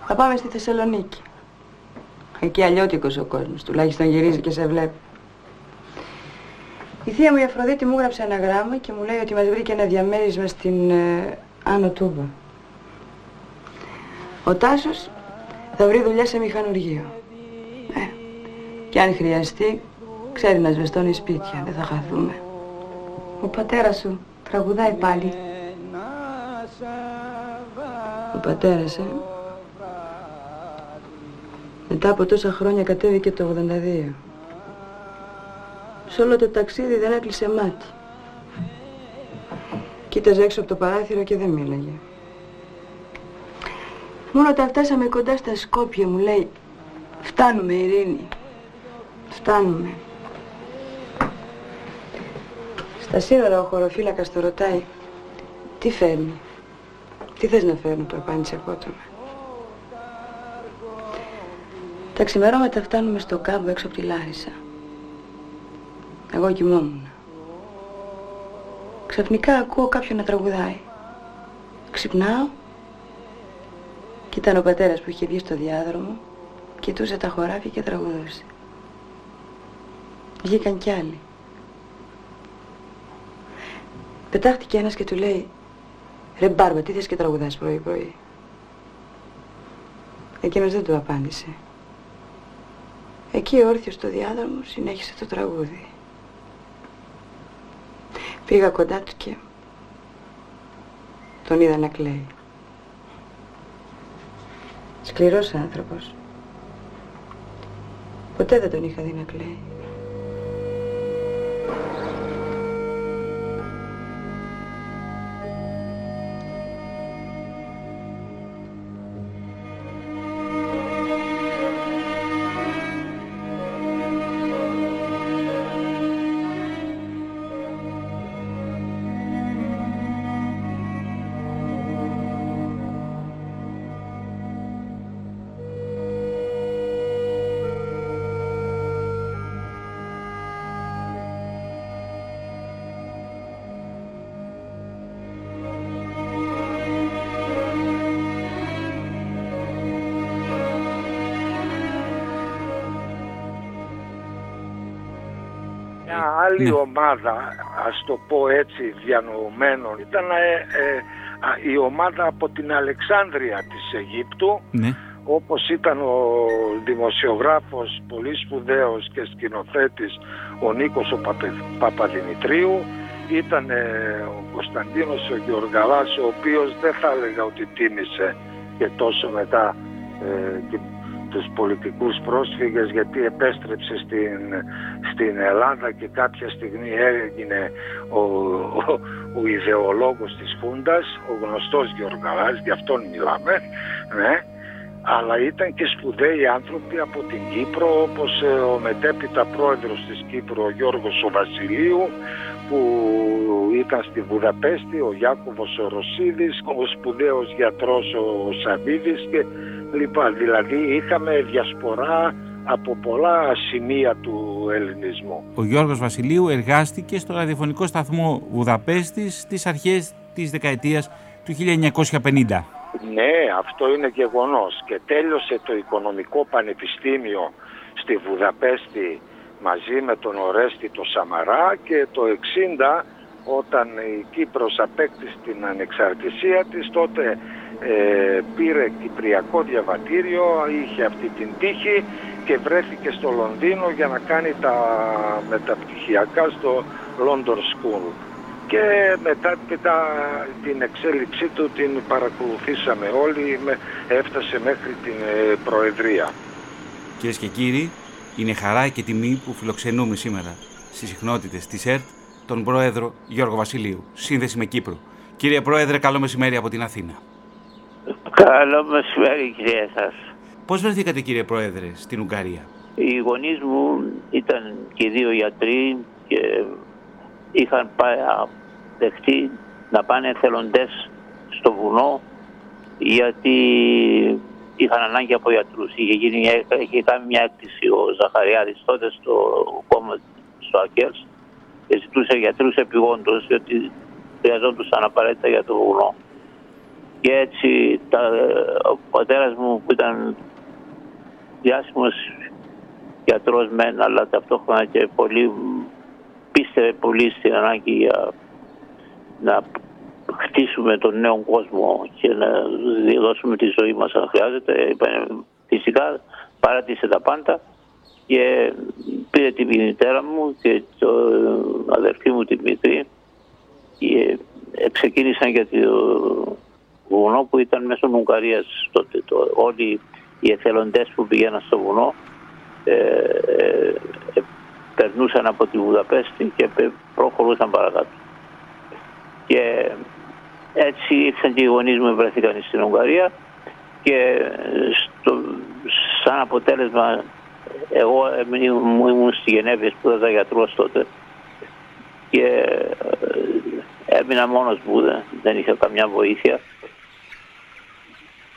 Θα πάμε στη Θεσσαλονίκη. Εκεί αλλιώτικος ο κόσμος, τουλάχιστον γυρίζει και σε βλέπει. Η θεία μου η Αφροδίτη μου έγραψε ένα γράμμα και μου λέει ότι μας βρήκε ένα διαμέρισμα στην ε, Άνω Τούμπα. Ο Τάσος θα βρει δουλειά σε μηχανουργείο. Ε, και αν χρειαστεί, ξέρει να σβεστώνει σπίτια, δεν θα χαθούμε. Ο πατέρας σου τραγουδάει πάλι. Ο πατέρας, ε. Μετά από τόσα χρόνια κατέβηκε το 82. Σε όλο το ταξίδι δεν έκλεισε μάτι. Κοίταζε έξω από το παράθυρο και δεν μίλαγε. Μόνο όταν φτάσαμε κοντά στα Σκόπια μου λέει «Φτάνουμε Ειρήνη, φτάνουμε». Στα σύνορα ο χωροφύλακας το ρωτάει «Τι φέρνει, τι θες να φέρνω» προπάνησε απότομα. Τα ξημερώματα φτάνουμε στο κάμπο έξω από τη Λάρισα. Εγώ κοιμόμουν. Ξαφνικά ακούω κάποιον να τραγουδάει. Ξυπνάω και ήταν ο πατέρας που είχε βγει στο διάδρομο, κοιτούσε τα χωράφια και τραγουδούσε. Βγήκαν κι άλλοι. Πετάχτηκε ένας και του λέει «Ρε Μπάρμπα, τι θες και τραγουδάς πρωί πρωί». Εκείνος δεν του απάντησε. Εκεί όρθιος στο διάδρομο συνέχισε το τραγούδι. Πήγα κοντά του και τον είδα να κλαίει. Σκληρός άνθρωπος. Ποτέ δεν τον είχα δει να κλαίει. Thank you. Άλλη Ναι. ομάδα, ας το πω έτσι, διανοουμένων, ήταν ε, ε, α, η ομάδα από την Αλεξάνδρεια της Αιγύπτου, Ναι. όπως ήταν ο δημοσιογράφος πολύ σπουδαίος και σκηνοθέτης ο Νίκος ο Παπε- Παπαδημητρίου, ήταν ε, ο Κωνσταντίνος ο Γεωργαλάς, ο οποίος δεν θα έλεγα ότι τίμησε και τόσο μετά ε, την- τους πολιτικούς πρόσφυγες γιατί επέστρεψε στην, στην Ελλάδα και κάποια στιγμή έγινε ο, ο, ο ιδεολόγος της Χούντας, ο γνωστός Γεωργαλάς, γι' αυτόν μιλάμε, ναι, αλλά ήταν και σπουδαίοι άνθρωποι από την Κύπρο όπως ε, ο μετέπειτα πρόεδρος της Κύπρου ο Γιώργος ο Βασιλείου που ήταν στη Βουδαπέστη, ο Γιάκωβος ο Ρωσίδης, ο σπουδαίος γιατρός ο Σαβίδης και λοιπά. Δηλαδή είχαμε διασπορά από πολλά σημεία του ελληνισμού. Ο Γιώργος Βασιλείου εργάστηκε στο ραδιοφωνικό σταθμό Βουδαπέστης στις αρχές της δεκαετίας του 1950. Ναι, αυτό είναι γεγονός και τέλειωσε το Οικονομικό Πανεπιστήμιο στη Βουδαπέστη μαζί με τον Ορέστη το Σαμαρά και το 60 όταν η Κύπρος απέκτησε την ανεξαρτησία της τότε ε, πήρε κυπριακό διαβατήριο, είχε αυτή την τύχη και βρέθηκε στο Λονδίνο για να κάνει τα μεταπτυχιακά στο London School και μετά, μετά την εξέλιξή του την παρακολουθήσαμε όλοι, με, έφτασε μέχρι την ε, Προεδρία. Κυρίες και κύριοι, είναι χαρά και τιμή που φιλοξενούμε σήμερα στις συχνότητες της ΕΡΤ τον πρόεδρο Γιώργο Βασιλείου, σύνδεση με Κύπρο. Κύριε Πρόεδρε, καλό μεσημέρι από την Αθήνα. Καλό μεσημέρι κυρία σας. Πώς βρεθήκατε κύριε Πρόεδρε στην Ουγγαρία; Οι γονείς μου ήταν και δύο γιατροί και είχαν πάει δεχτεί να πάνε εθελοντές στο βουνό γιατί είχαν ανάγκη από γιατρούς. Είχε, γίνει μια, είχε κάνει μια έκκληση ο Ζαχαριάδης τότε στο κόμμα στο ΑΚΕΛΣ και ζητούσε γιατρούς επιγόντως διότι χρειαζόντουσαν απαραίτητα για το βουνό. Και έτσι τα, ο πατέρας μου που ήταν διάσημος γιατρός μεν αλλά ταυτόχρονα και πολύ πίστευε πολύ στην ανάγκη για να χτίσουμε τον νέο κόσμο και να δώσουμε τη ζωή μας αν χρειάζεται. Φυσικά παράτησε τα πάντα και πήρε τη μητέρα μου και το αδερφή μου τη Δημητρή και ξεκίνησαν για το βουνό που ήταν μέσω Ουγγαρίας τότε. Το, όλοι οι εθελοντές που πήγαιναν στο βουνό ε, ε, ε περνούσαν από τη Βουδαπέστη και προχωρούσαν παρακάτω. Και έτσι ήρθαν και οι γονείς μου βρεθήκαν στην Ουγγαρία και στο, σαν αποτέλεσμα εγώ ήμουν στη Γενέβη, σπούδαζα γιατρός τότε και ε, έμεινα μόνος μου, δεν, δεν είχα καμιά βοήθεια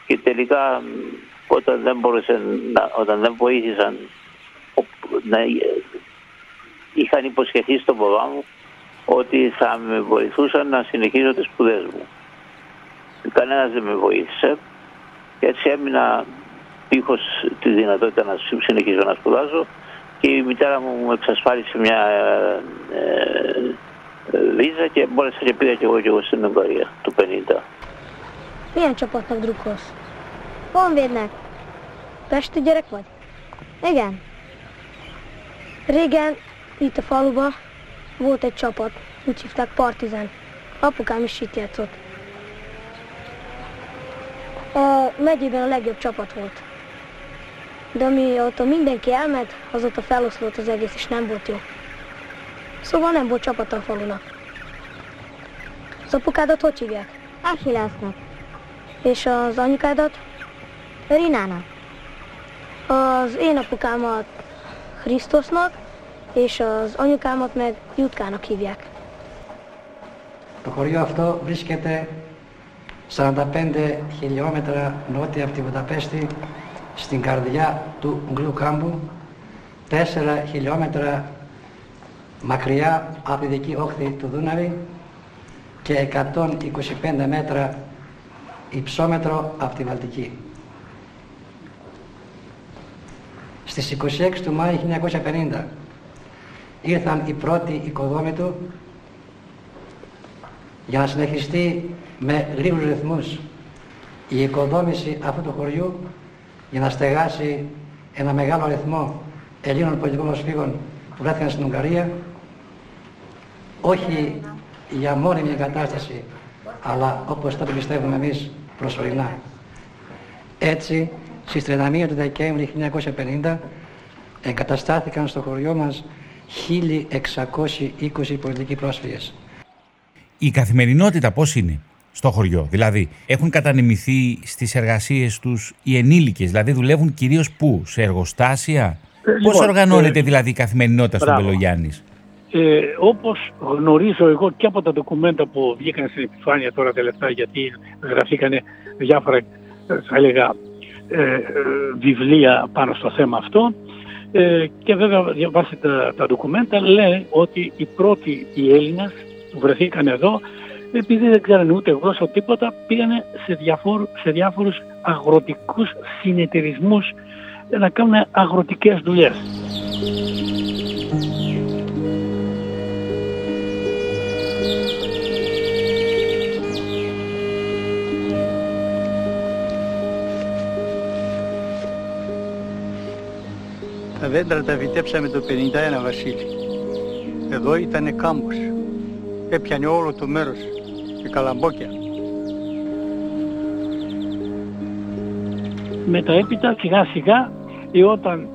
και τελικά όταν δεν μπορούσε να, όταν δεν βοήθησαν να, είχαν υποσχεθεί στον παπά μου ότι θα με βοηθούσαν να συνεχίσω τις σπουδές μου. Κανένας δεν με βοήθησε και έτσι έμεινα δίχως τη δυνατότητα να συνεχίσω να σπουδάζω και η μητέρα μου μου εξασφάλισε μια ε, ε, βίζα και μπόρεσα και πήγα και εγώ και εγώ στην Ουγγαρία του 50. Milyen csapatnak drukkolsz? Honvédnek. Pesti gyerek vagy? Igen. Régen itt a faluban volt egy csapat, úgy hívták Partizán. Apukám is itt játszott. A megyében a legjobb csapat volt. De amióta mindenki elment, azóta feloszlott az egész, és nem volt jó. Szóval nem volt csapat a falunak. Az apukádat hogy hívják? Achillesnek. És az anyukádat? Rinának. Az én apukámat Krisztusnak, és az anyukámat meg Jutkának hívják. Το χωριό αυτό βρίσκεται 45 χιλιόμετρα νότια από τη Βουδαπέστη στην καρδιά του Γκλου Κάμπου 4 χιλιόμετρα μακριά από τη δική όχθη του Δούναβη και 125 μέτρα υψόμετρο από τη Βαλτική. Στις 26 του Μάη 1950 ήρθαν οι πρώτοι οικοδόμοι του για να συνεχιστεί με γρήγορους ρυθμούς η οικοδόμηση αυτού του χωριού για να στεγάσει ένα μεγάλο αριθμό Ελλήνων πολιτικών προσφύγων που βρέθηκαν στην Ουγγαρία όχι για μόνιμη εγκατάσταση αλλά όπως τότε πιστεύουμε εμείς προσωρινά. Έτσι στις 31 του Δεκέμβρη 1950 εγκαταστάθηκαν στο χωριό μας 1.620 πολιτικοί πρόσφυγες. Η καθημερινότητα πώς είναι στο χωριό, δηλαδή έχουν κατανεμηθεί στις εργασίες τους οι ενήλικες, δηλαδή δουλεύουν κυρίως πού, σε εργοστάσια, ε, πώς λοιπόν, οργανώνεται ε, δηλαδή η καθημερινότητα στον Πελογιάννης; Ε, όπως γνωρίζω εγώ και από τα ντοκουμέντα που βγήκαν στην επιφάνεια τώρα τελευταία γιατί γραφήκανε διάφορα θα έλεγα ε, βιβλία πάνω στο θέμα αυτό ε, και βέβαια διαβάσει τα, τα ντοκουμέντα λέει ότι οι πρώτοι οι Έλληνες που βρεθήκαν εδώ επειδή δεν ξέρανε ούτε γλώσσα τίποτα πήγανε σε, διαφόρου, σε διάφορους αγροτικούς συνεταιρισμούς να κάνουν αγροτικές δουλειές. Τα δέντρα τα βιτέψαμε το 51 Βασίλη. Εδώ ήταν κάμπος. Έπιανε όλο το μέρος και καλαμπόκια. Μετά έπειτα σιγά σιγά ή όταν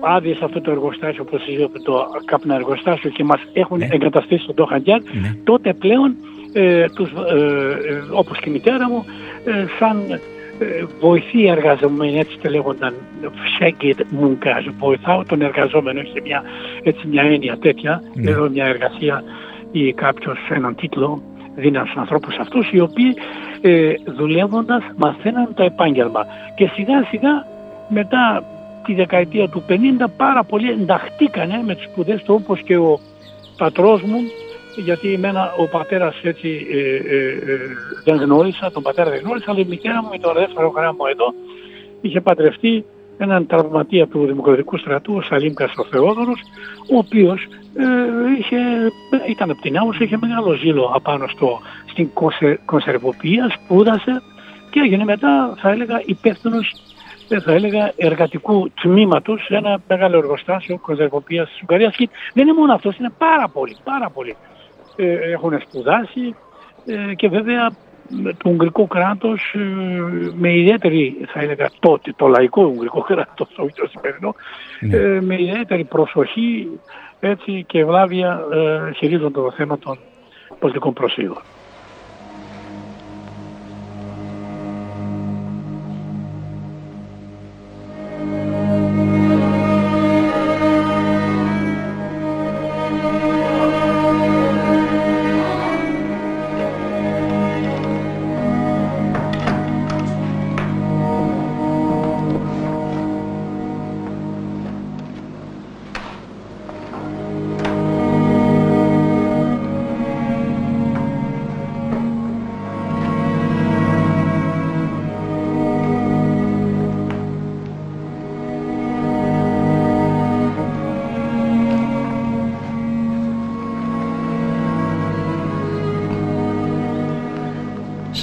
άδειες αυτό το εργοστάσιο, όπως είπατε, το καπνά εργοστάσιο και μας έχουν ναι. εγκαταστήσει στον Τόχαντιάρ, ναι. τότε πλέον ε, τους, ε, ε, όπως και η μητέρα μου, ε, σαν ε, βοηθοί εργαζομένοι, έτσι το λέγονταν, φσέγγιτ μουγκάζ, βοηθάω τον εργαζόμενο, έχει μια, έτσι μια έννοια τέτοια, ναι. εδώ μια εργασία ή κάποιος έναν τίτλο δίναν στους ανθρώπους αυτούς οι οποίοι ε, δουλεύοντας μαθαίναν το επάγγελμα και σιγά σιγά μετά τη δεκαετία του 50 πάρα πολλοί ενταχτήκανε με τις σπουδές του όπως και ο πατρός μου γιατί εμένα ο πατέρας έτσι ε, ε, ε, δεν γνώρισα, τον πατέρα δεν γνώρισα, αλλά η μητέρα μου με το δεύτερο γράμμα εδώ είχε παντρευτεί έναν τραυματία του Δημοκρατικού Στρατού, ο Σαλίμ Καστροφεόδωρος, ο οποίος ε, είχε, ήταν από την Άμμος, είχε μεγάλο ζήλο απάνω στο, στην κονσερβοποιία, σπούδασε και έγινε μετά, θα έλεγα, υπεύθυνος θα έλεγα, εργατικού τμήματος σε ένα μεγάλο εργοστάσιο κονσερβοποίηση της Ουγγαρίας. Και δεν είναι μόνο αυτός, είναι πάρα πολύ, πάρα πολύ ε, έχουν σπουδάσει ε, και βέβαια το Ουγγρικό κράτος ε, με ιδιαίτερη, θα έλεγα τότε, το λαϊκό Ουγγρικό κράτος, όχι το σημερινό, ναι. με ιδιαίτερη προσοχή έτσι, και ευλάβεια χειρίζονται το θέμα των πολιτικών προσφύγων.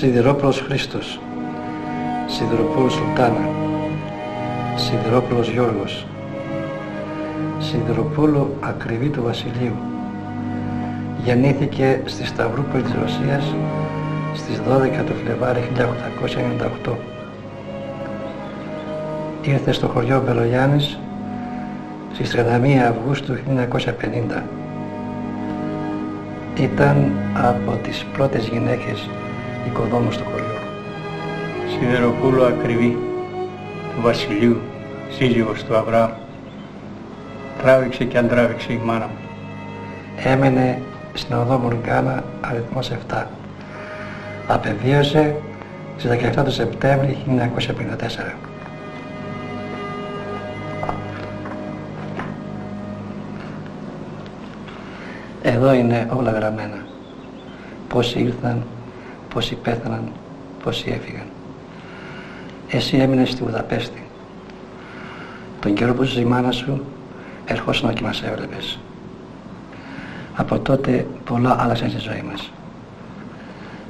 Σιδηρόπλος Χρήστος, Σιδηροπούλος Σουλτάνα, Σιδηρόπλος Γιώργος, Σιδηροπούλου Ακριβή του Βασιλείου. Γεννήθηκε στη Σταυρούπολη της Ρωσίας στις 12 του Φλεβάρι 1898. Ήρθε στο χωριό Μπελογιάννης στις 31 Αυγούστου 1950. Ήταν από τις πρώτες γυναίκες οικοδόμος στο χωριό. Σιδεροπούλου ακριβή του Βασιλείου, σύζυγος του Αβραάμ. Τράβηξε και αντράβηξε η μάνα μου. Έμενε στην οδό Μουργκάνα αριθμός 7. Απεβίωσε στις 17 του Σεπτέμβρη 1954. Εδώ είναι όλα γραμμένα. Πώς ήρθαν, πόσοι πέθαναν, πόσοι έφυγαν. Εσύ έμεινες στη Βουδαπέστη. Τον καιρό που ζούσε η μάνα σου, ερχόσουν και μας έβλεπες. Από τότε πολλά άλλαξαν στη ζωή μας.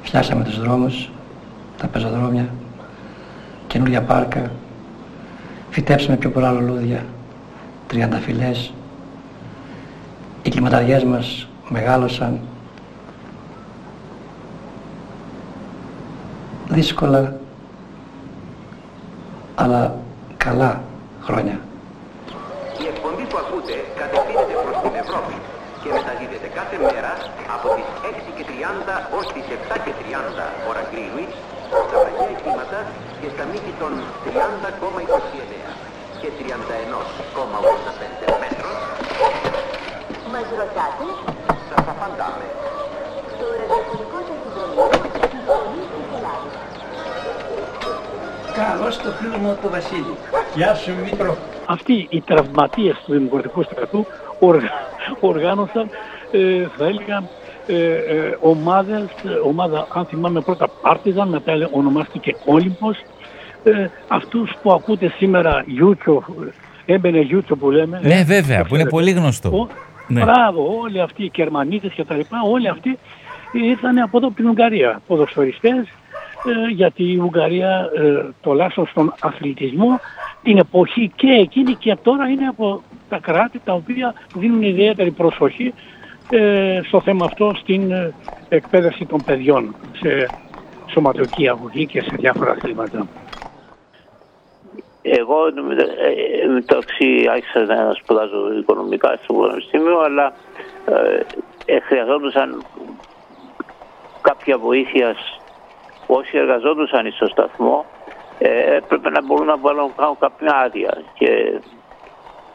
Φτιάσαμε τους δρόμους, τα πεζοδρόμια, καινούργια πάρκα, φυτέψαμε πιο πολλά λουλούδια, τριανταφυλές. Οι κλιματαριές μας μεγάλωσαν δύσκολα αλλά καλά χρόνια. Η εκπομπή που ακούτε κατευθύνεται προς την Ευρώπη και μεταδίδεται κάθε μέρα από τις 6 και 30 ως τις 7 και 30 ώρα Greenwich στα βαγιά εκλίματα και στα μήκη των 30,29 και 31,85 μέτρων. Μας ρωτάτε; Σας απαντάμε. Το ραδιοφωνικό σας Καλώς το φίλο το Βασίλη. Γεια σου Μήτρο. Αυτοί οι τραυματίες του Δημοκρατικού Στρατού οργα... οργάνωσαν, ε, θα έλεγα, ε, ε, ομάδες, ομάδα, αν θυμάμαι πρώτα Πάρτιζαν, μετά ονομάστηκε Όλυμπος. Ε, αυτούς που ακούτε σήμερα Γιούτσο, έμπαινε Γιούτσο που λέμε. Ναι βέβαια, που είναι πολύ γνωστό. Ο, ναι. Μπράβο, όλοι αυτοί οι Κερμανίτες και τα λοιπά, όλοι αυτοί ήρθαν από εδώ από την Ουγγαρία. Ποδοσφαιριστές, ε, γιατί η Ουγγαρία ε, τουλάχιστον στον αθλητισμό την εποχή και εκείνη και τώρα είναι από τα κράτη τα οποία δίνουν ιδιαίτερη προσοχή ε, στο θέμα αυτό στην εκπαίδευση των παιδιών σε σωματική αγωγή και σε διάφορα αθλήματα. Εγώ ε, μεταξύ άρχισα να σπουδάζω οικονομικά στο Πανεπιστήμιο, αλλά ε, ε, χρειαζόντουσαν κάποια βοήθεια όσοι εργαζόντουσαν στο σταθμό ε, έπρεπε να μπορούν να βάλουν κάνουν κάποια άδεια και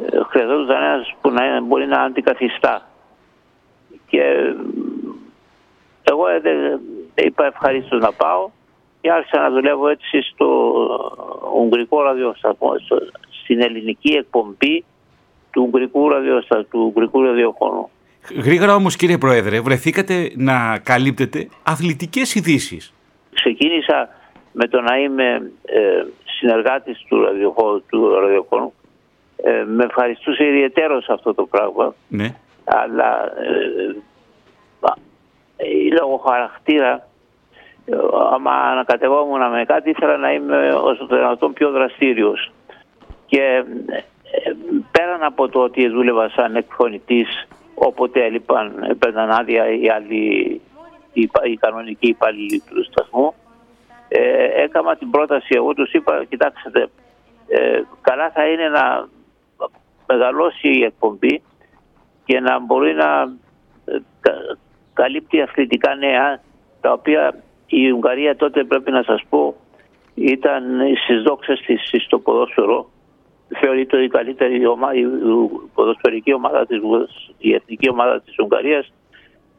ε, χρειαζόταν ένας που να μπορεί να αντικαθιστά. Και ε, εγώ ε, δεν είπα ευχαρίστως να πάω και άρχισα να δουλεύω έτσι στο Ουγγρικό ραδιοσταθμό, στην ελληνική εκπομπή του Ουγγρικού, ραδιοστα... του Ουγγρικού ραδιοφώνου. Γρήγορα όμως κύριε Πρόεδρε, βρεθήκατε να καλύπτετε αθλητικές ειδήσεις. Ξεκίνησα με το να είμαι ε, συνεργάτης του, ραδιοφώνου, του ραδιοφώνου. Ε, με ευχαριστούσε ιδιαίτερος αυτό το πράγμα. Ναι. Αλλά ε, ε, λόγω χαρακτήρα ε, άμα ανακατευόμουν με κάτι ήθελα να είμαι όσο το δυνατόν πιο δραστήριος. Και ε, πέραν από το ότι δούλευα σαν εκφωνητής όποτε έλειπαν, έπαιρναν άδεια οι άλλοι οι, οι κανονικοί υπάλληλοι του σταθμού. Ε, έκανα την πρόταση εγώ τους είπα κοιτάξτε ε, καλά θα είναι να μεγαλώσει η εκπομπή και να μπορεί να ε, καλύπτει αθλητικά νέα τα οποία η Ουγγαρία τότε πρέπει να σας πω ήταν στις δόξες της στο ποδόσφαιρο. Θεωρείται η καλύτερη ομάδα, η ποδοσφαιρική ομάδα της, η εθνική ομάδα της Ουγγαρίας.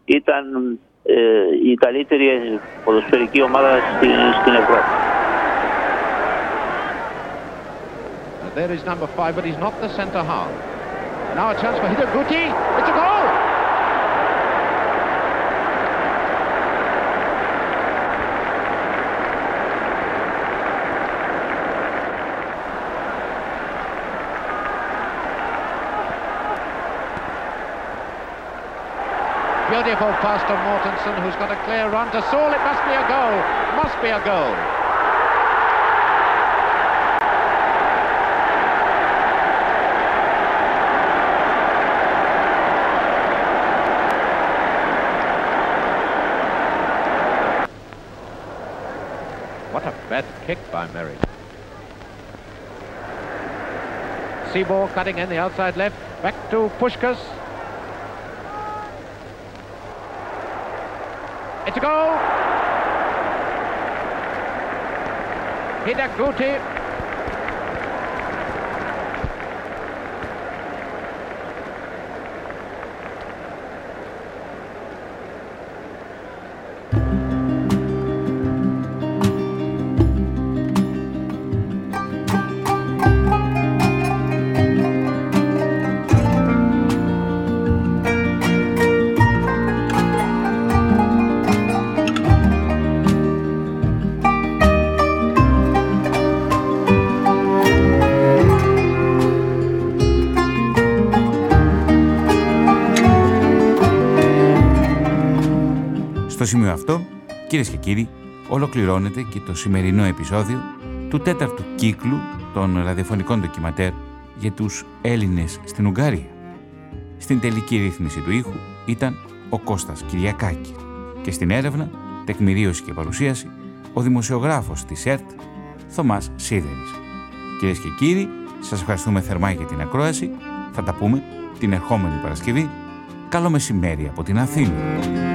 Ήταν ε, η καλύτερη ποδοσφαιρική ομάδα στην, στην Ευρώπη. There is number five, but he's not the centre half. Now a chance for Hidaguti. It's a goal! Beautiful pass to Mortensen, who's got a clear run to Saul. It must be a goal. Must be a goal. What a bad kick by Merry. Seaball cutting in the outside left. Back to Pushkas. It's a goal. Hidaguti. Σημείο αυτό, κυρίες και κύριοι, ολοκληρώνεται και το σημερινό επεισόδιο του τέταρτου κύκλου των ραδιοφωνικών ντοκιματέρ για τους Έλληνες στην Ουγγαρία. Στην τελική ρύθμιση του ήχου ήταν ο Κώστας Κυριακάκη και στην έρευνα, τεκμηρίωση και παρουσίαση, ο δημοσιογράφος της ΕΡΤ, Θωμάς Σίδερης. Κυρίες και κύριοι, σας ευχαριστούμε θερμά για την ακρόαση. Θα τα πούμε την ερχόμενη Παρασκευή. Καλό μεσημέρι από την Αθήνα.